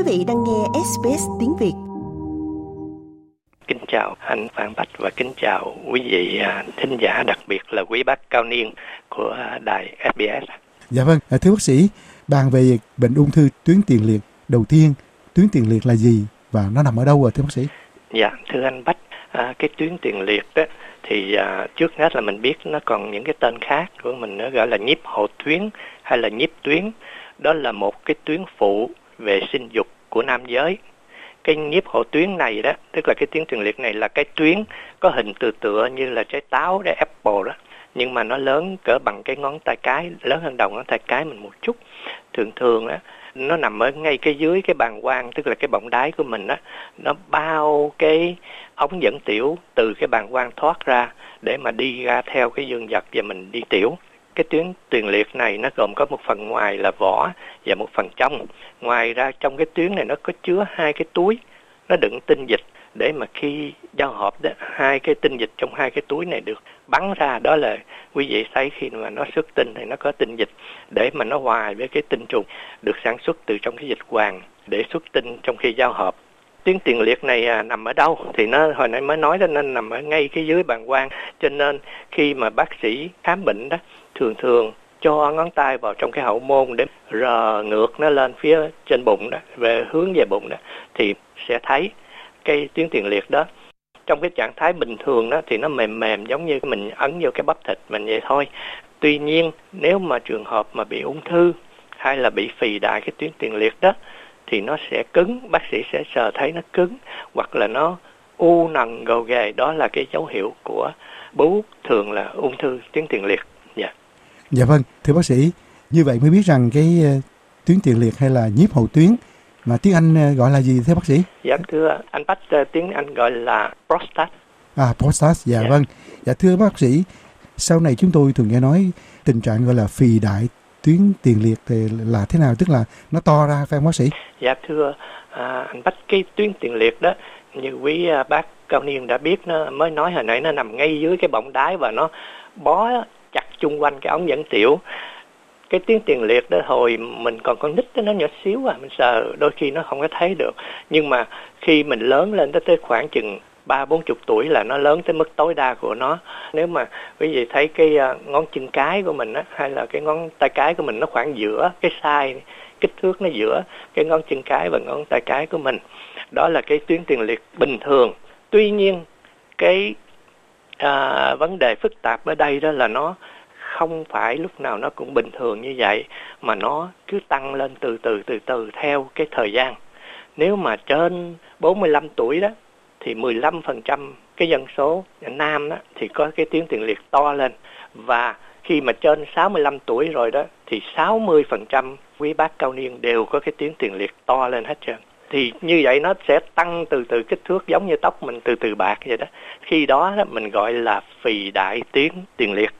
Quý vị đang nghe SBS tiếng Việt. Kính chào anh Phan Bách và kính chào quý vị à, thính giả đặc biệt là quý bác cao niên của đài SBS. Dạ vâng, à, thưa bác sĩ, bàn về bệnh ung thư tuyến tiền liệt đầu tiên, tuyến tiền liệt là gì và nó nằm ở đâu rồi thưa bác sĩ? Dạ, thưa anh Bách, à, cái tuyến tiền liệt đó thì à, trước hết là mình biết nó còn những cái tên khác của mình nó gọi là nhiếp hộ tuyến hay là nhiếp tuyến. Đó là một cái tuyến phụ về sinh dục của nam giới. Cái nhiếp hộ tuyến này đó, tức là cái tuyến tiền liệt này là cái tuyến có hình từ tựa như là trái táo để apple đó. Nhưng mà nó lớn cỡ bằng cái ngón tay cái, lớn hơn đầu ngón tay cái mình một chút. Thường thường á, nó nằm ở ngay cái dưới cái bàn quang, tức là cái bọng đáy của mình á. Nó bao cái ống dẫn tiểu từ cái bàn quang thoát ra để mà đi ra theo cái dương vật và mình đi tiểu cái tuyến tiền liệt này nó gồm có một phần ngoài là vỏ và một phần trong. Ngoài ra trong cái tuyến này nó có chứa hai cái túi. Nó đựng tinh dịch để mà khi giao hợp đó hai cái tinh dịch trong hai cái túi này được bắn ra đó là quý vị thấy khi mà nó xuất tinh thì nó có tinh dịch để mà nó hòa với cái tinh trùng được sản xuất từ trong cái dịch hoàng để xuất tinh trong khi giao hợp. Tuyến tiền liệt này à, nằm ở đâu? Thì nó hồi nãy mới nói đó nên nằm ở ngay cái dưới bàng quang. Cho nên khi mà bác sĩ khám bệnh đó thường thường cho ngón tay vào trong cái hậu môn để rờ ngược nó lên phía trên bụng đó, về hướng về bụng đó, thì sẽ thấy cái tuyến tiền liệt đó. Trong cái trạng thái bình thường đó thì nó mềm mềm giống như mình ấn vô cái bắp thịt mình vậy thôi. Tuy nhiên, nếu mà trường hợp mà bị ung thư hay là bị phì đại cái tuyến tiền liệt đó, thì nó sẽ cứng, bác sĩ sẽ sờ thấy nó cứng, hoặc là nó u nằng gồ ghề. Đó là cái dấu hiệu của bú thường là ung thư tuyến tiền liệt. Dạ. yeah dạ vâng thưa bác sĩ như vậy mới biết rằng cái uh, tuyến tiền liệt hay là nhiếp hậu tuyến mà tiếng Anh uh, gọi là gì thưa bác sĩ? Dạ thưa anh Bách uh, tiếng Anh gọi là prostate. À prostate dạ, dạ. vâng. Dạ thưa bác sĩ sau này chúng tôi thường nghe nói tình trạng gọi là phì đại tuyến tiền liệt thì là thế nào? Tức là nó to ra phải không bác sĩ? Dạ thưa à, anh bách cái tuyến tiền liệt đó như quý à, bác cao niên đã biết nó mới nói hồi nãy nó nằm ngay dưới cái bọng đáy và nó bó chung quanh cái ống dẫn tiểu cái tuyến tiền liệt đó hồi mình còn con nít đó, nó nhỏ xíu à mình sợ đôi khi nó không có thấy được. Nhưng mà khi mình lớn lên tới khoảng chừng ba bốn chục tuổi là nó lớn tới mức tối đa của nó. Nếu mà quý vị thấy cái à, ngón chân cái của mình á hay là cái ngón tay cái của mình nó khoảng giữa cái size kích thước nó giữa cái ngón chân cái và ngón tay cái của mình đó là cái tuyến tiền liệt bình thường. Tuy nhiên cái à, vấn đề phức tạp ở đây đó là nó không phải lúc nào nó cũng bình thường như vậy mà nó cứ tăng lên từ từ từ từ theo cái thời gian. Nếu mà trên 45 tuổi đó thì 15% cái dân số nam đó thì có cái tuyến tiền liệt to lên. Và khi mà trên 65 tuổi rồi đó thì 60% quý bác cao niên đều có cái tuyến tiền liệt to lên hết trơn. Thì như vậy nó sẽ tăng từ từ kích thước giống như tóc mình từ từ bạc vậy đó. Khi đó, đó mình gọi là phì đại tuyến tiền liệt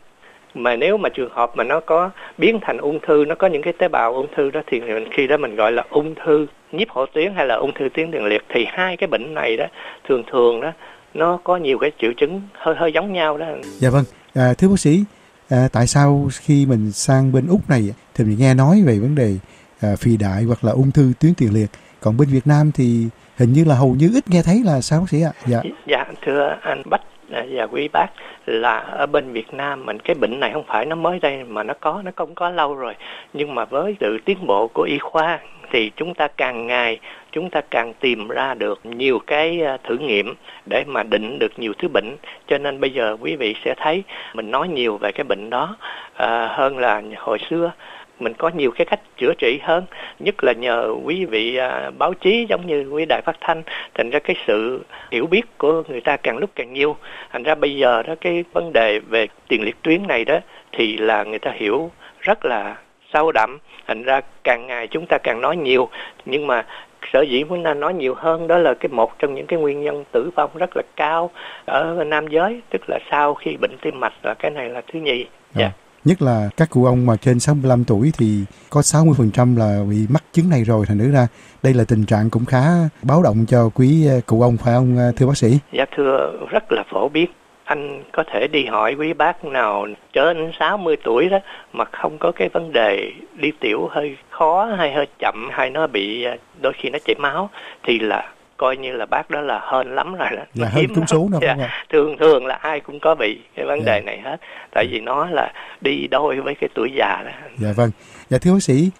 mà nếu mà trường hợp mà nó có biến thành ung thư nó có những cái tế bào ung thư đó thì khi đó mình gọi là ung thư nhiếp hậu tuyến hay là ung thư tuyến tiền liệt thì hai cái bệnh này đó thường thường đó nó có nhiều cái triệu chứng hơi hơi giống nhau đó. Dạ vâng, à, thưa bác sĩ, à, tại sao khi mình sang bên úc này thì mình nghe nói về vấn đề à, phì đại hoặc là ung thư tuyến tiền liệt, còn bên Việt Nam thì hình như là hầu như ít nghe thấy là sao bác sĩ ạ? Dạ. Dạ thưa anh Bách à, và quý bác là ở bên Việt Nam mình cái bệnh này không phải nó mới đây mà nó có nó không có lâu rồi nhưng mà với sự tiến bộ của y khoa thì chúng ta càng ngày chúng ta càng tìm ra được nhiều cái à, thử nghiệm để mà định được nhiều thứ bệnh cho nên bây giờ quý vị sẽ thấy mình nói nhiều về cái bệnh đó à, hơn là hồi xưa mình có nhiều cái cách chữa trị hơn nhất là nhờ quý vị à, báo chí giống như quý đài phát thanh. Thành ra cái sự hiểu biết của người ta càng lúc càng nhiều. Thành ra bây giờ đó cái vấn đề về tiền liệt tuyến này đó thì là người ta hiểu rất là sâu đậm. Thành ra càng ngày chúng ta càng nói nhiều. Nhưng mà sở dĩ muốn ta nói nhiều hơn đó là cái một trong những cái nguyên nhân tử vong rất là cao ở nam giới tức là sau khi bệnh tim mạch là cái này là thứ nhì. Dạ. Yeah nhất là các cụ ông mà trên 65 tuổi thì có 60% là bị mắc chứng này rồi, thành nữ ra đây là tình trạng cũng khá báo động cho quý ờ, cụ ông, phải không ờ, thưa bác sĩ? Dạ thưa, rất là phổ biến. Anh có thể đi hỏi quý bác nào trên 60 tuổi đó mà không có cái vấn đề đi tiểu hơi khó hay hơi chậm hay nó bị ờ, đôi khi nó chảy máu thì là coi như là bác đó là hơn lắm rồi đó. Là hơn trúng số đâu dạ. thường thường là ai cũng có bị cái vấn dạ. đề này hết. Tại vì nó là đi đôi với cái tuổi già đó. Dạ vâng. Dạ thưa bác sĩ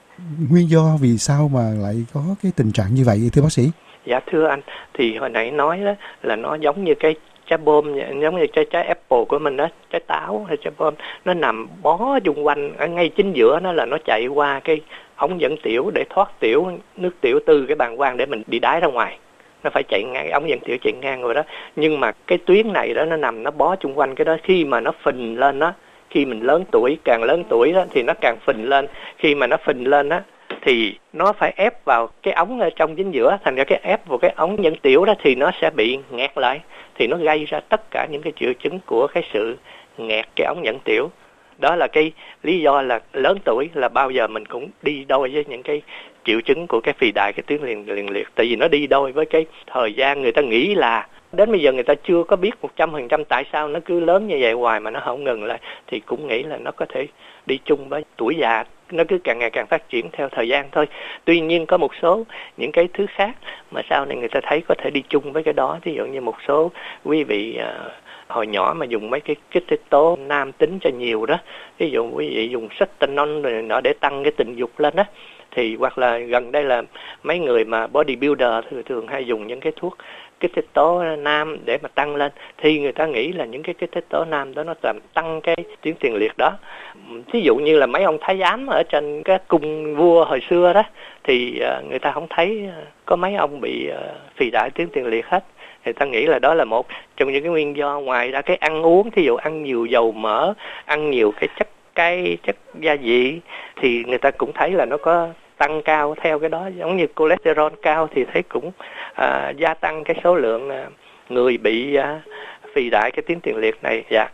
nguyên do vì sao mà lại có cái tình trạng như vậy thưa bác sĩ? Dạ thưa anh thì hồi nãy nói đó là nó giống như cái trái bom giống như trái trái apple của mình đó trái táo hay trái bom nó nằm bó chung quanh ở ngay chính giữa nó là nó chạy qua cái ống dẫn tiểu để thoát tiểu nước tiểu từ cái bàng quang để mình đi đái ra ngoài nó phải chạy ngang, ống dẫn tiểu chạy ngang rồi đó. Nhưng mà cái tuyến này đó, nó nằm, nó bó chung quanh cái đó. Khi mà nó phình lên đó, khi mình lớn tuổi, càng lớn tuổi đó, thì nó càng phình lên. Khi mà nó phình lên đó, thì nó phải ép vào cái ống ở trong chính giữa. Thành ra cái ép vào cái ống dẫn tiểu đó, thì nó sẽ bị nghẹt lại. Thì nó gây ra tất cả những cái triệu chứng của cái sự nghẹt cái ống dẫn tiểu đó là cái lý do là lớn tuổi là bao giờ mình cũng đi đôi với những cái triệu chứng của cái phì đại cái tuyến liền liền liệt. Tại vì nó đi đôi với cái thời gian người ta nghĩ là đến bây giờ người ta chưa có biết một trăm phần trăm tại sao nó cứ lớn như vậy hoài mà nó không ngừng lại. Thì cũng nghĩ là nó có thể đi chung với tuổi già nó cứ càng ngày càng phát triển theo thời gian thôi. Tuy nhiên có một số những cái thứ khác mà sau này người ta thấy có thể đi chung với cái đó. Ví dụ như một số quý vị uh, hồi nhỏ mà dùng mấy cái kích thích tố nam tính cho nhiều đó. Ví dụ quý vị dùng testosterone rồi nọ để tăng cái tình dục lên đó thì hoặc là gần đây là mấy người mà bodybuilder thường thường hay dùng những cái thuốc kích thích tố nam để mà tăng lên. Thì người ta nghĩ là những cái kích thích tố nam đó nó làm tăng cái tuyến tiền liệt đó. Thí dụ như là mấy ông thái giám ở trên cái cung vua hồi xưa đó, thì à, người ta không thấy à, có mấy ông bị à, phì đại tuyến tiền liệt hết thì ta nghĩ là đó là một trong những cái nguyên do ngoài ra cái ăn uống thí dụ ăn nhiều dầu mỡ ăn nhiều cái chất cay chất gia vị thì người ta cũng thấy là nó có tăng cao theo cái đó. Giống như cholesterol cao thì thấy cũng à, gia tăng cái số lượng à, người bị à, phì đại cái tuyến tiền liệt này. Dạ.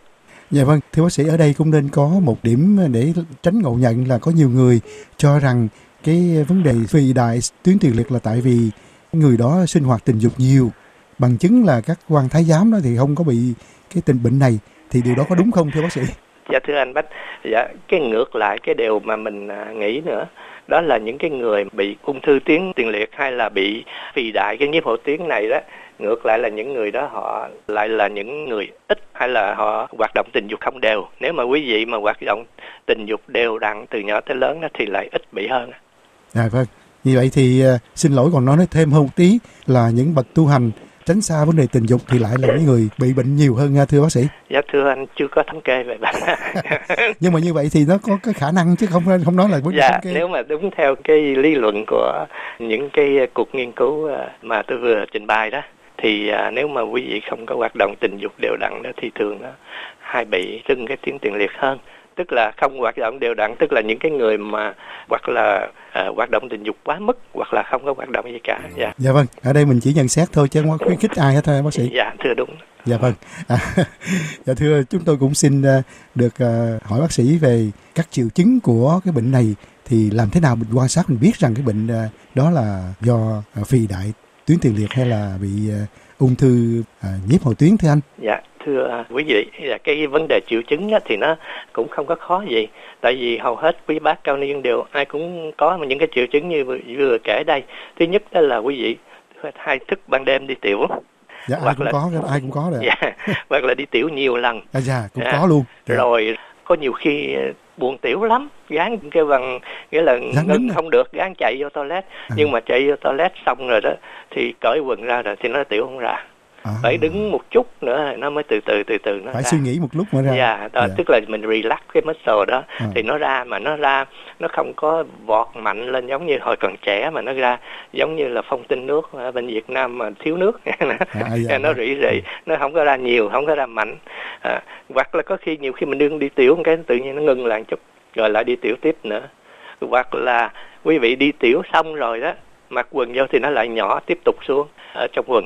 Dạ vâng, thưa bác sĩ ở đây cũng nên có một điểm để tránh ngộ nhận là có nhiều người cho rằng cái vấn đề phì đại tuyến tiền liệt là tại vì người đó sinh hoạt tình dục nhiều bằng chứng là các quan thái giám đó thì không có bị cái tình bệnh này thì điều đó có đúng không thưa bác sĩ? Dạ thưa anh Bách, dạ cái ngược lại cái điều mà mình nghĩ nữa đó là những cái người bị ung thư tuyến tiền liệt hay là bị phì đại cái nhiễm hậu tuyến này đó ngược lại là những người đó họ lại là những người ít hay là họ hoạt động tình dục không đều. Nếu mà quý vị mà hoạt động tình dục đều đặn từ nhỏ tới lớn đó thì lại ít bị hơn. À vâng. Như vậy thì uh, xin lỗi còn nói thêm hơn một tí là những bậc tu hành tránh xa vấn đề tình dục thì lại là những người bị bệnh nhiều hơn nha thưa bác sĩ. Dạ thưa anh chưa có thống kê về bệnh. Nhưng mà như vậy thì nó có cái khả năng chứ không không nói là vấn đề dạ thống kê. nếu mà đúng theo cái lý luận của những cái cuộc nghiên cứu mà tôi vừa trình bày đó thì à, nếu mà quý vị không có hoạt động tình dục đều đặn đó thì thường nó hay bị sưng cái tuyến tiền liệt hơn tức là không hoạt động đều đặn tức là những cái người mà hoặc là à, hoạt động tình dục quá mức hoặc là không có hoạt động gì cả. Dạ. Dạ vâng ở đây mình chỉ nhận xét thôi chứ không có khuyến khích ai hết thôi bác sĩ. Dạ thưa đúng. Dạ vâng. À, dạ thưa chúng tôi cũng xin uh, được uh, hỏi bác sĩ về các triệu chứng của cái bệnh này thì làm thế nào mình quan sát mình biết rằng cái bệnh uh, đó là do uh, phì đại tuyến tiền liệt hay là bị uh, ung thư uh, nhiễm hậu tuyến thưa anh? Dạ thưa quý vị là cái vấn đề triệu chứng á, thì nó cũng không có khó gì. Tại vì hầu hết quý bác cao niên đều ai cũng có những cái triệu chứng như vừa, kể đây. Thứ nhất đó là quý vị hay thức ban đêm đi tiểu. Dạ ai cũng là, có ai cũng có rồi dạ, hoặc là đi tiểu nhiều lần. À, dạ cũng à, có luôn. Dạ. rồi có nhiều khi buồn tiểu lắm. Gán kêu bằng nghĩa là Gán ngưng đứng à? không được gán chạy vô toilet. À. nhưng mà chạy vô toilet xong rồi đó thì cởi quần ra rồi thì nó tiểu không ra à. phải đứng một chút nữa nó mới từ từ từ từ nó phải ra. suy nghĩ một lúc mới ra dạ đó Dạ. tức là mình relax cái muscle đó À. thì nó ra mà nó ra nó không có vọt mạnh lên giống như hồi còn trẻ mà nó ra giống như là phong tinh nước ở bên Việt Nam mà thiếu nước à, dạ, nó rỉ rỉ nó không có ra nhiều không có ra mạnh à, hoặc là có khi nhiều khi mình đương đi tiểu một cái tự nhiên nó ngừng lại chút rồi lại đi tiểu tiếp nữa hoặc là quý vị đi tiểu xong rồi đó mặc quần vô thì nó lại nhỏ tiếp tục xuống ở trong quần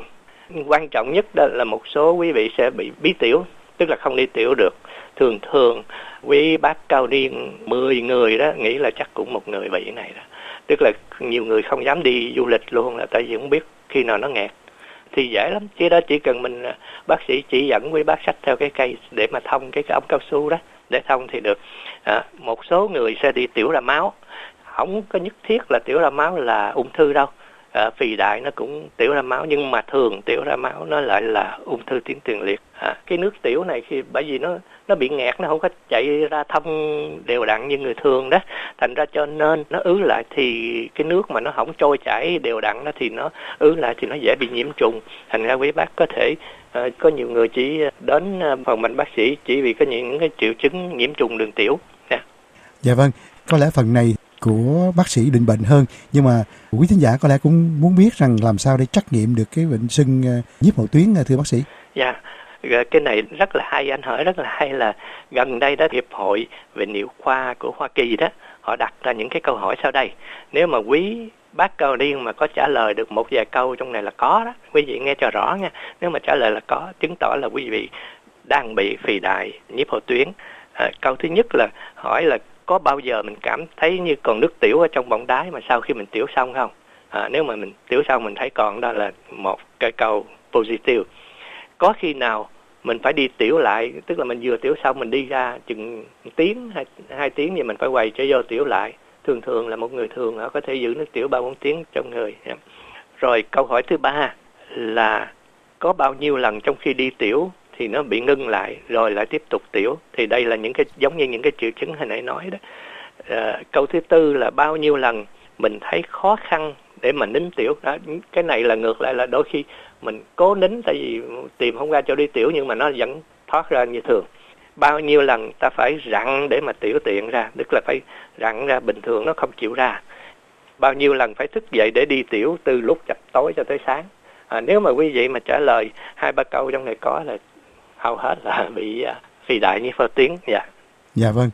quan trọng nhất đó là một số quý vị sẽ bị bí tiểu tức là không đi tiểu được. Thường thường quý bác cao niên 10 người đó nghĩ là chắc cũng một người bị này đó. Tức là nhiều người không dám đi du lịch luôn là tại vì không biết khi nào nó nghẹt. Thì dễ lắm chứ đó chỉ cần mình à, bác sĩ chỉ dẫn quý bác sách theo cái cây để mà thông cái, cái ống cao su đó để thông thì được. À, một số người sẽ đi tiểu ra máu. Không có nhất thiết là tiểu ra máu là ung thư đâu. Ờ, à, phì đại nó cũng tiểu ra máu nhưng mà thường tiểu ra máu nó lại là ung thư tuyến tiền liệt. À, cái nước tiểu này khi bởi vì nó nó bị nghẹt nó không có chạy ra thông đều đặn như người thường đó. Thành ra cho nên nó ứ lại thì cái nước mà nó không trôi chảy đều đặn đó thì nó ứ lại thì nó dễ bị nhiễm trùng. Thành ra quý bác có thể ờ, có nhiều người chỉ đến ờ, phòng bệnh bác sĩ chỉ vì có những cái triệu chứng nhiễm trùng đường tiểu. Yeah. dạ vâng có lẽ phần này của bác sĩ định bệnh hơn. Nhưng mà quý thính giả có lẽ cũng muốn biết rằng làm sao để trắc nghiệm được cái bệnh sưng ờ, nhiếp hậu tuyến ờ, thưa bác sĩ? Dạ ờ, cái này rất là hay anh hỏi rất là hay là gần đây đó hiệp hội về niệu khoa của Hoa Kỳ đó họ đặt ra những cái câu hỏi sau đây. Nếu mà quý bác cao điên mà có trả lời được một vài câu trong này là có đó. Quý vị nghe cho rõ nha. Nếu mà trả lời là có chứng tỏ là quý vị đang bị phì đại nhiếp hậu tuyến. À, câu thứ nhất là hỏi là có bao giờ mình cảm thấy như còn nước tiểu ở trong bọng đái mà sau khi mình tiểu xong không? À, nếu mà mình tiểu xong mình thấy còn đó là một cái câu positive. Có khi nào mình phải đi tiểu lại tức là mình vừa tiểu xong mình đi ra chừng tiếng hai, hai tiếng thì mình phải quay trở vô tiểu lại. Thường thường là một người thường họ có thể giữ nước tiểu ba bốn tiếng trong người. Rồi câu hỏi thứ ba là có bao nhiêu lần trong khi đi tiểu thì nó bị ngưng lại rồi lại tiếp tục tiểu. Thì đây là những cái giống như những cái triệu chứng hồi nãy nói đó. À, câu thứ tư là bao nhiêu lần mình thấy khó khăn để mà nín tiểu. Đó cái này là ngược lại là đôi khi mình cố nín tại vì tìm không ra cho đi tiểu nhưng mà nó vẫn thoát ra như thường. Bao nhiêu lần ta phải rặn để mà tiểu tiện ra tức là phải rặn ra bình thường nó không chịu ra. Bao nhiêu lần phải thức dậy để đi tiểu từ lúc chập tối cho tới sáng. À, nếu mà quý vị mà trả lời hai ba câu trong này có là hầu hết là bị uh, phi đại như phơ tiếng dạ. Dạ vâng.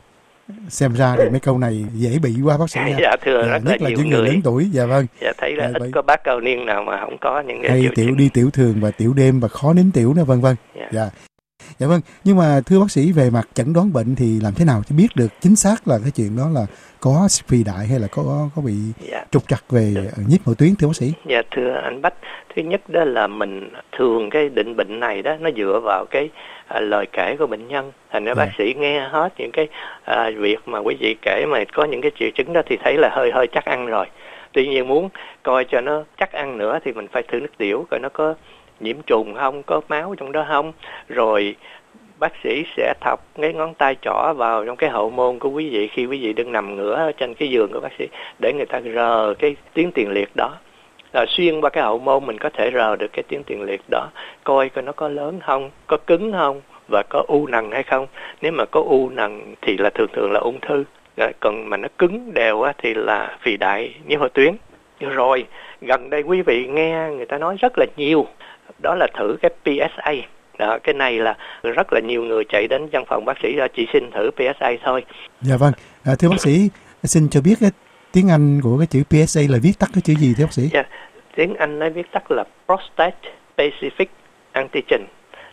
Xem ra thì mấy câu này dễ bị quá bác sĩ nha. dạ thưa dạ, rất nhất là nhiều những người người. lớn tuổi. Dạ vâng. Dạ thấy là Dạ, ít vậy- có bác cao niên nào mà không có những cái hay tiểu đi tiểu thường và tiểu đêm và khó nín tiểu nữa vân vân Dạ. dạ dạ vâng nhưng mà thưa bác sĩ về mặt chẩn đoán bệnh thì làm thế nào cho biết được chính xác là cái chuyện đó là có phi đại hay là có có bị dạ trục trặc về ờ, nhiếp hậu tuyến thưa bác sĩ Dạ thưa anh Bách, thứ nhất đó là mình thường cái định bệnh này đó nó dựa vào cái à, lời kể của bệnh nhân. Thành ra Dạ. bác sĩ nghe hết những cái à, việc mà quý vị kể mà có những cái triệu chứng đó thì thấy là hơi hơi chắc ăn rồi. Tuy nhiên muốn coi cho nó chắc ăn nữa thì mình phải thử nước tiểu coi nó có nhiễm trùng không, có máu trong đó không. Rồi bác sĩ sẽ thọc cái ngón tay trỏ vào trong cái hậu môn của quý vị khi quý vị đang nằm ngửa ở trên cái giường của bác sĩ để người ta rờ cái tiếng tiền liệt đó. À, xuyên qua cái hậu môn mình có thể rờ được cái tiếng tiền liệt đó coi coi nó có lớn không có cứng không và có u nằng hay không. Nếu mà có u nằng thì là thường thường là ung thư. À, còn mà nó cứng đều á, thì là phì đại nhiễm hậu tuyến. Rồi gần đây quý vị nghe người ta nói rất là nhiều đó là thử cái PSA đó, cái này là rất là nhiều người chạy đến văn phòng bác sĩ ra chỉ xin thử PSA thôi. Dạ vâng. À, thưa bác sĩ xin cho biết cái tiếng Anh của cái chữ PSA là viết tắt cái chữ gì thưa bác sĩ? Dạ, tiếng Anh nói viết tắt là prostate specific antigen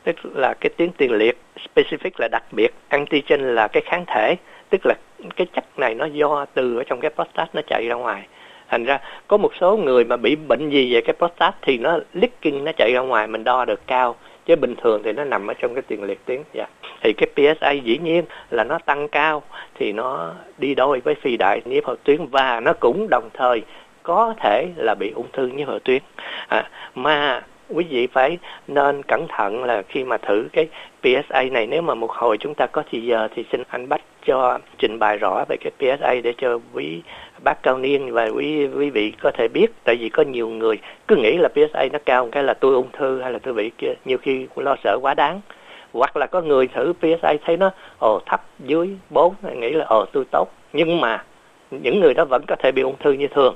tức là cái tiếng tiền liệt. Specific là đặc biệt antigen là cái kháng thể tức là cái chất này nó do từ ở trong cái prostate nó chạy ra ngoài thành ra có một số người mà bị bệnh gì về cái prostate thì nó leaking nó chạy ra ngoài mình đo được cao chứ bình thường thì nó nằm ở trong cái tiền liệt tuyến dạ. thì cái PSA dĩ nhiên là nó tăng cao thì nó đi đôi với phi đại nhiễm hậu tuyến và nó cũng đồng thời có thể là bị ung thư nhiễm hậu tuyến à, mà quý vị phải nên cẩn thận là khi mà thử cái PSA này. Nếu mà một hồi chúng ta có thì giờ thì xin anh Bách cho trình bày rõ về cái PSA để cho quý bác cao niên và quý quý vị có thể biết. Tại vì có nhiều người cứ nghĩ là PSA nó cao một cái là tôi ung thư hay là tôi bị kia. Nhiều khi lo sợ quá đáng. Hoặc là có người thử PSA thấy nó, ồ, thấp dưới 4 nghĩ là, ồ, tôi tốt. Nhưng mà những người đó vẫn có thể bị ung thư như thường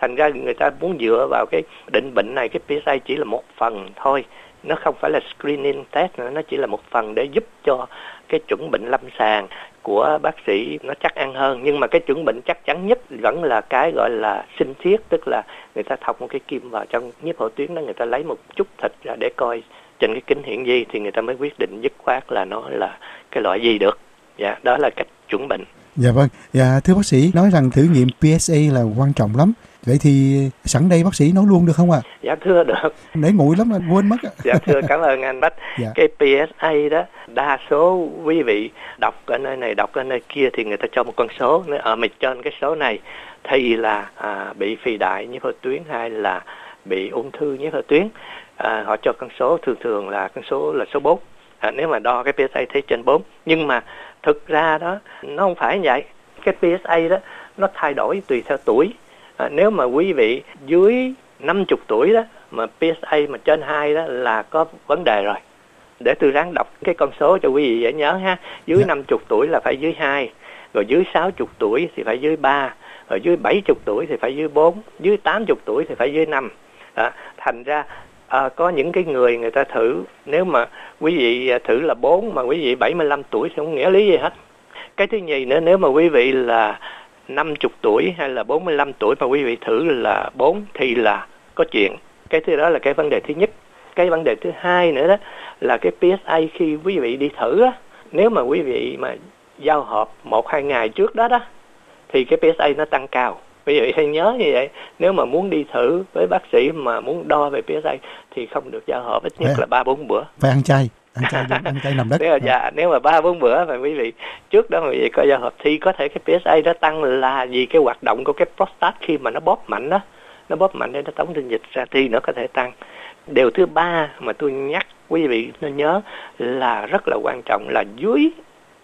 thành ra người ta muốn dựa vào cái định bệnh này cái PSA chỉ là một phần thôi. Nó không phải là screening test nữa nó chỉ là một phần để giúp cho cái chuẩn bệnh lâm sàng của bác sĩ nó chắc ăn hơn. Nhưng mà cái chuẩn bệnh chắc chắn nhất vẫn là cái gọi là sinh thiết tức là người ta thọc một cái kim vào trong nhiếp hậu tuyến đó người ta lấy một chút thịt ra để coi trên cái kính hiển vi thì người ta mới quyết định dứt khoát là nó là cái loại gì được. Dạ đó là cách chuẩn bệnh. Dạ vâng, dạ thưa bác sĩ nói rằng thử nghiệm PSA là quan trọng lắm vậy thì sẵn đây bác sĩ nói luôn được không ạ? À? Dạ thưa được. Để nguội lắm là quên mất. dạ thưa cảm ơn anh Bách. Dạ. Cái PSA đó đa số quý vị đọc ở nơi này đọc ở nơi kia thì người ta cho một con số ở mặt trên cái số này thì là à, bị phì đại nhiễm phổi tuyến hay là bị ung thư nhiễm phổi tuyến à, họ cho con số thường thường là con số là số 4 à, nếu mà đo cái PSA thấy trên 4 nhưng mà thực ra đó nó không phải vậy cái PSA đó nó thay đổi tùy theo tuổi à, nếu mà quý vị dưới 50 tuổi đó mà PSA mà trên 2 đó là có vấn đề rồi để tôi ráng đọc cái con số cho quý vị dễ nhớ ha dưới. Dạ. 50 tuổi là phải dưới 2 rồi dưới 60 tuổi thì phải dưới 3 rồi dưới 70 tuổi thì phải dưới 4 dưới 80 tuổi thì phải dưới 5 à, thành ra à, có những cái người người ta thử nếu mà quý vị à, thử là 4 mà quý vị 75 tuổi thì không nghĩa lý gì hết cái thứ nhì nữa nếu mà quý vị là 50 tuổi hay là 45 tuổi mà quý vị thử là 4 thì là có chuyện. Cái thứ đó là cái vấn đề thứ nhất. Cái vấn đề thứ hai nữa đó là cái PSA khi quý vị đi thử á nếu mà quý vị mà giao hợp một hai ngày trước đó đó thì cái PSA nó tăng cao. Quý vị hãy nhớ như vậy. Nếu mà muốn đi thử với bác sĩ mà muốn đo về PSA thì không được giao hợp ít nhất là ba bốn bữa. Phải ăn chay ăn chay ăn chay nằm đất. Nếu mà, dạ, nếu mà ba bốn bữa mà quý vị trước đó quý vị có giao hợp thì có thể cái PSA nó tăng là vì cái hoạt động của cái prostate khi mà nó bóp mạnh đó. Nó bóp mạnh để nó tống tinh dịch ra thì nó có thể tăng. Điều thứ ba mà tôi nhắc quý vị nên nhớ là rất là quan trọng là dưới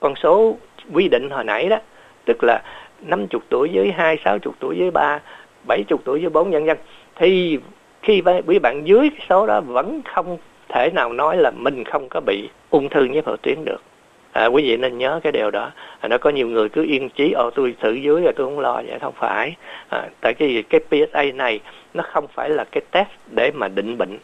con số quy định hồi nãy đó tức là 50 tuổi với 2, 60 tuổi với 3, 70 tuổi với 4 nhân dân thì khi quý bạn dưới cái số đó vẫn không thể nào nói là mình không có bị ung thư nhiễm hậu tuyến được. À, quý vị nên nhớ cái điều đó. À, nó có nhiều người cứ yên chí ồ tôi thử dưới rồi tôi không lo vậy. Không phải. À, tại cái gì? Cái PSA này nó không phải là cái test để mà định bệnh.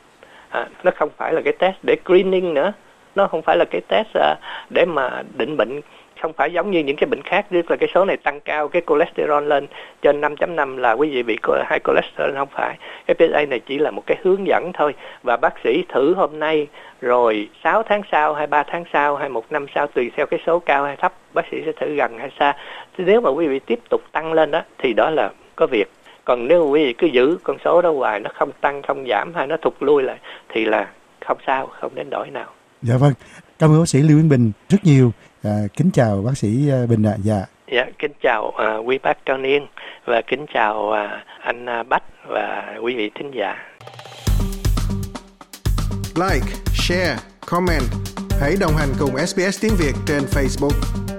À, nó không phải là cái test để screening nữa. Nó không phải là cái test à, để mà định bệnh không phải giống như những cái bệnh khác, tức là cái số này tăng cao, cái cholesterol lên trên 5.5 là quý vị bị hai cholesterol, không phải. Cái PSA này chỉ là một cái hướng dẫn thôi. Và bác sĩ thử hôm nay, rồi 6 tháng sau hay 3 tháng sau hay một năm sau, tùy theo cái số cao hay thấp, bác sĩ sẽ thử gần hay xa. Thì nếu mà quý vị tiếp tục tăng lên đó, thì đó là có việc. Còn nếu quý vị cứ giữ con số đó hoài, nó không tăng, không giảm hay nó thụt lui lại, thì là không sao, không đến đổi nào. Dạ vâng cảm ơn bác sĩ Lưu Yên Bình rất nhiều À, kính chào bác sĩ à, Bình ạ. À. Dạ. Dạ, kính chào à, quý bác Cao Niên và kính chào à, anh à, Bách và quý vị thính giả. Like, share, comment. Hãy đồng hành cùng SBS tiếng Việt trên Facebook.